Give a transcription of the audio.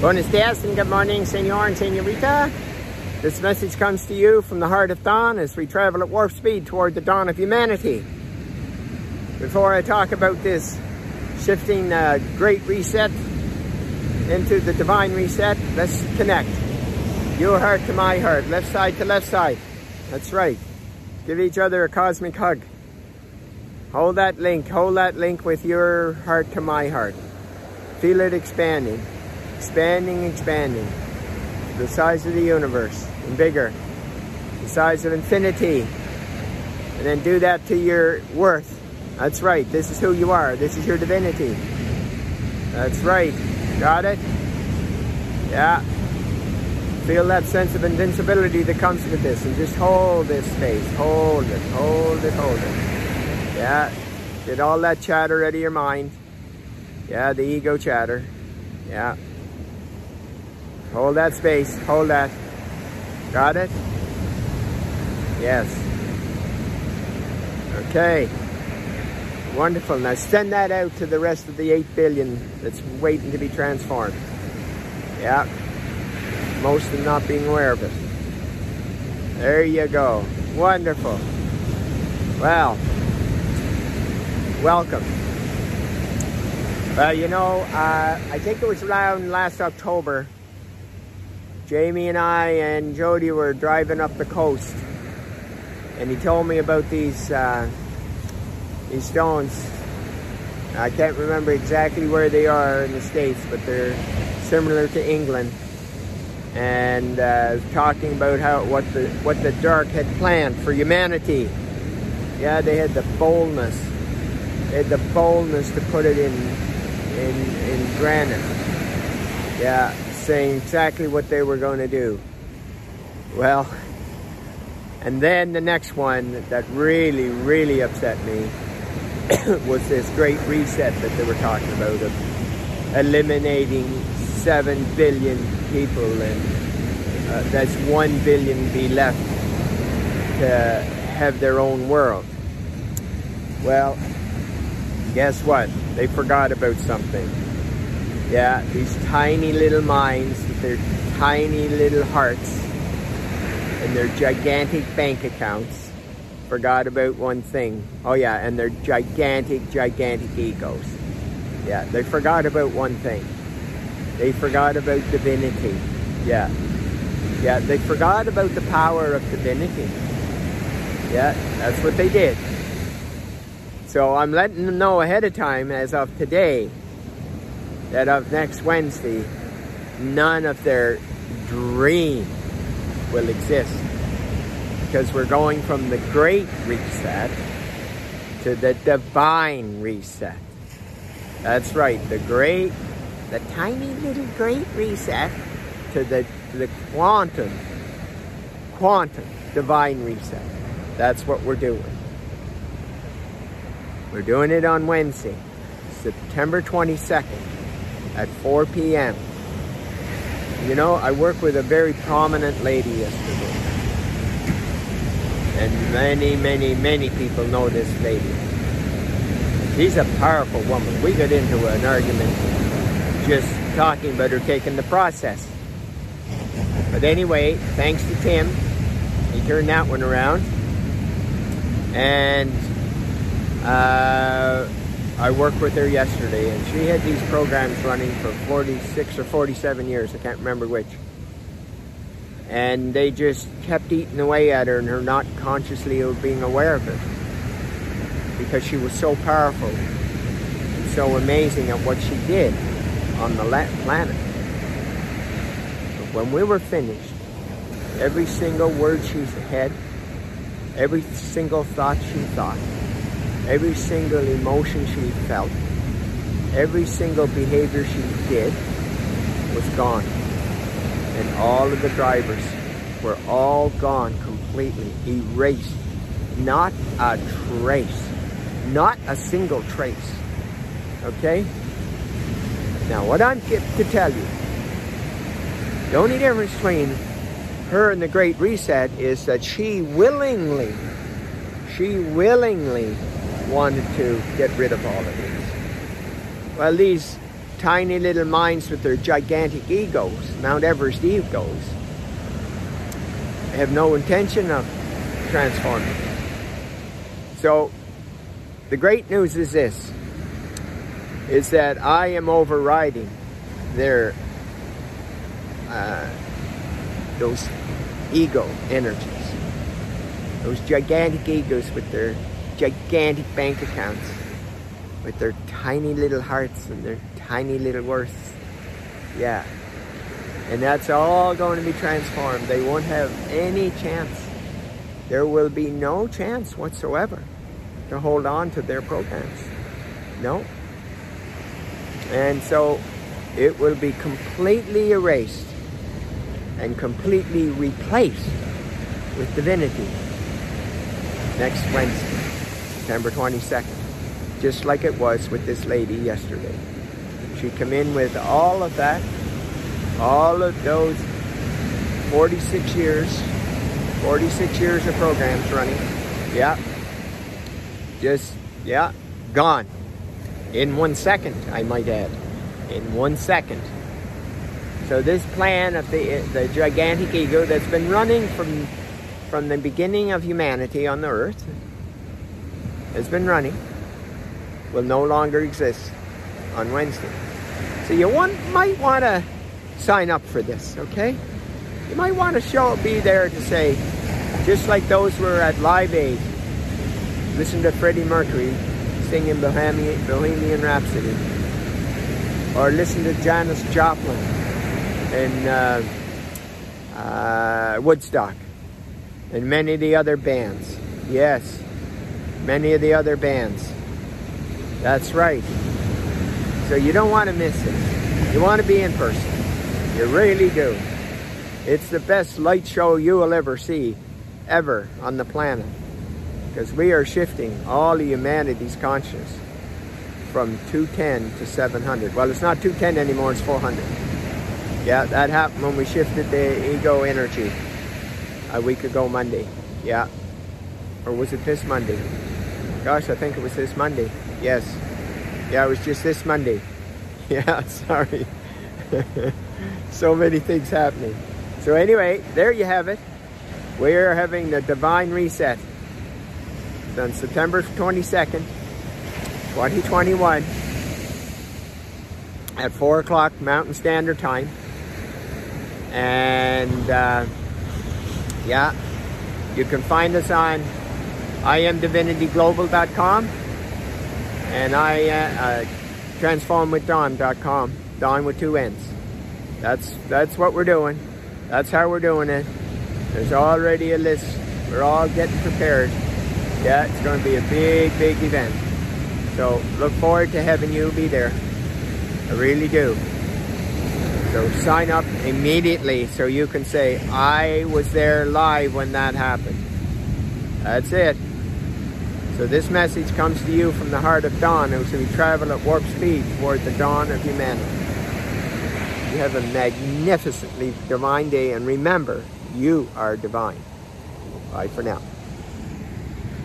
Buenos dias and good morning, senor and senorita. This message comes to you from the heart of dawn as we travel at warp speed toward the dawn of humanity. Before I talk about this shifting uh, great reset into the divine reset, let's connect. Your heart to my heart, left side to left side. That's right. Give each other a cosmic hug. Hold that link, hold that link with your heart to my heart. Feel it expanding, expanding, expanding. The size of the universe and bigger. The size of infinity. And then do that to your worth. That's right. This is who you are. This is your divinity. That's right. Got it? Yeah. Feel that sense of invincibility that comes with this and just hold this space. Hold it, hold it, hold it. Yeah. Get all that chatter out of your mind. Yeah, the ego chatter. Yeah. Hold that space. Hold that. Got it? Yes. Okay. Wonderful. Now send that out to the rest of the 8 billion that's waiting to be transformed. Yeah. Most of not being aware of it. There you go. Wonderful. Well, welcome. Well, you know, uh, I think it was around last October, Jamie and I and Jody were driving up the coast, and he told me about these uh, these stones. I can't remember exactly where they are in the States, but they're similar to England. And uh, talking about how what the what the dark had planned for humanity. Yeah, they had the boldness. They had the boldness to put it in in in granite. Yeah, saying exactly what they were going to do. Well, and then the next one that really, really upset me was this great reset that they were talking about of eliminating 7 billion people and uh, that's 1 billion be left to have their own world. Well, guess what? They forgot about something. Yeah, these tiny little minds with their tiny little hearts and their gigantic bank accounts forgot about one thing. Oh yeah, and their gigantic, gigantic egos. Yeah, they forgot about one thing. They forgot about divinity. Yeah. Yeah, they forgot about the power of divinity. Yeah, that's what they did. So I'm letting them know ahead of time, as of today, that of next Wednesday, none of their dream will exist because we're going from the great reset to the divine reset. That's right, the great, the tiny little great reset to the, the quantum, quantum divine reset. That's what we're doing. We're doing it on Wednesday, September 22nd at 4 p.m. You know, I worked with a very prominent lady yesterday. And many, many, many people know this lady. She's a powerful woman. We got into an argument just talking about her taking the process. But anyway, thanks to Tim, he turned that one around. And uh, I worked with her yesterday, and she had these programs running for 46 or 47 years. I can't remember which and they just kept eating away at her and her not consciously being aware of it because she was so powerful and so amazing at what she did on the planet. But when we were finished, every single word she said, every single thought she thought, every single emotion she felt, every single behavior she did was gone and all of the drivers were all gone completely, erased. Not a trace. Not a single trace. Okay? Now, what I'm to tell you, the only difference between her and the Great Reset is that she willingly, she willingly wanted to get rid of all of these. Well, these tiny little minds with their gigantic egos, Mount Everest egos, have no intention of transforming. So the great news is this, is that I am overriding their, uh, those ego energies. Those gigantic egos with their gigantic bank accounts, with their tiny little hearts and their tiny little worths. Yeah. And that's all going to be transformed. They won't have any chance. There will be no chance whatsoever to hold on to their programs. No. And so it will be completely erased and completely replaced with divinity next Wednesday, September 22nd, just like it was with this lady yesterday. She come in with all of that, all of those 46 years, 46 years of programs running. Yeah. Just, yeah, gone. In one second, I might add. In one second. So this plan of the, the gigantic ego that's been running from, from the beginning of humanity on the earth, has been running, will no longer exist on Wednesday. So you want, might want to sign up for this, okay? You might want to show, up be there to say, just like those who were at Live Aid, listen to Freddie Mercury singing Bohemian, Bohemian Rhapsody, or listen to Janis Joplin in uh, uh, Woodstock, and many of the other bands. Yes, many of the other bands. That's right. So you don't want to miss it. You want to be in person. You really do. It's the best light show you will ever see, ever on the planet. Because we are shifting all of humanity's consciousness from 210 to 700. Well, it's not 210 anymore, it's 400. Yeah, that happened when we shifted the ego energy a week ago Monday. Yeah. Or was it this Monday? Gosh, I think it was this Monday. Yes. Yeah, it was just this Monday. Yeah, sorry. so many things happening. So anyway, there you have it. We are having the Divine Reset on September 22nd, 2021 at 4 o'clock Mountain Standard Time. And uh, yeah, you can find us on imdivinityglobal.com and I uh, uh, transformwithdawn.com, Dawn with two N's. That's that's what we're doing. That's how we're doing it. There's already a list. We're all getting prepared. Yeah, it's going to be a big, big event. So look forward to having you be there. I really do. So sign up immediately so you can say, I was there live when that happened. That's it. So this message comes to you from the heart of dawn as we travel at warp speed toward the dawn of humanity. You have a magnificently divine day and remember, you are divine. Bye for now.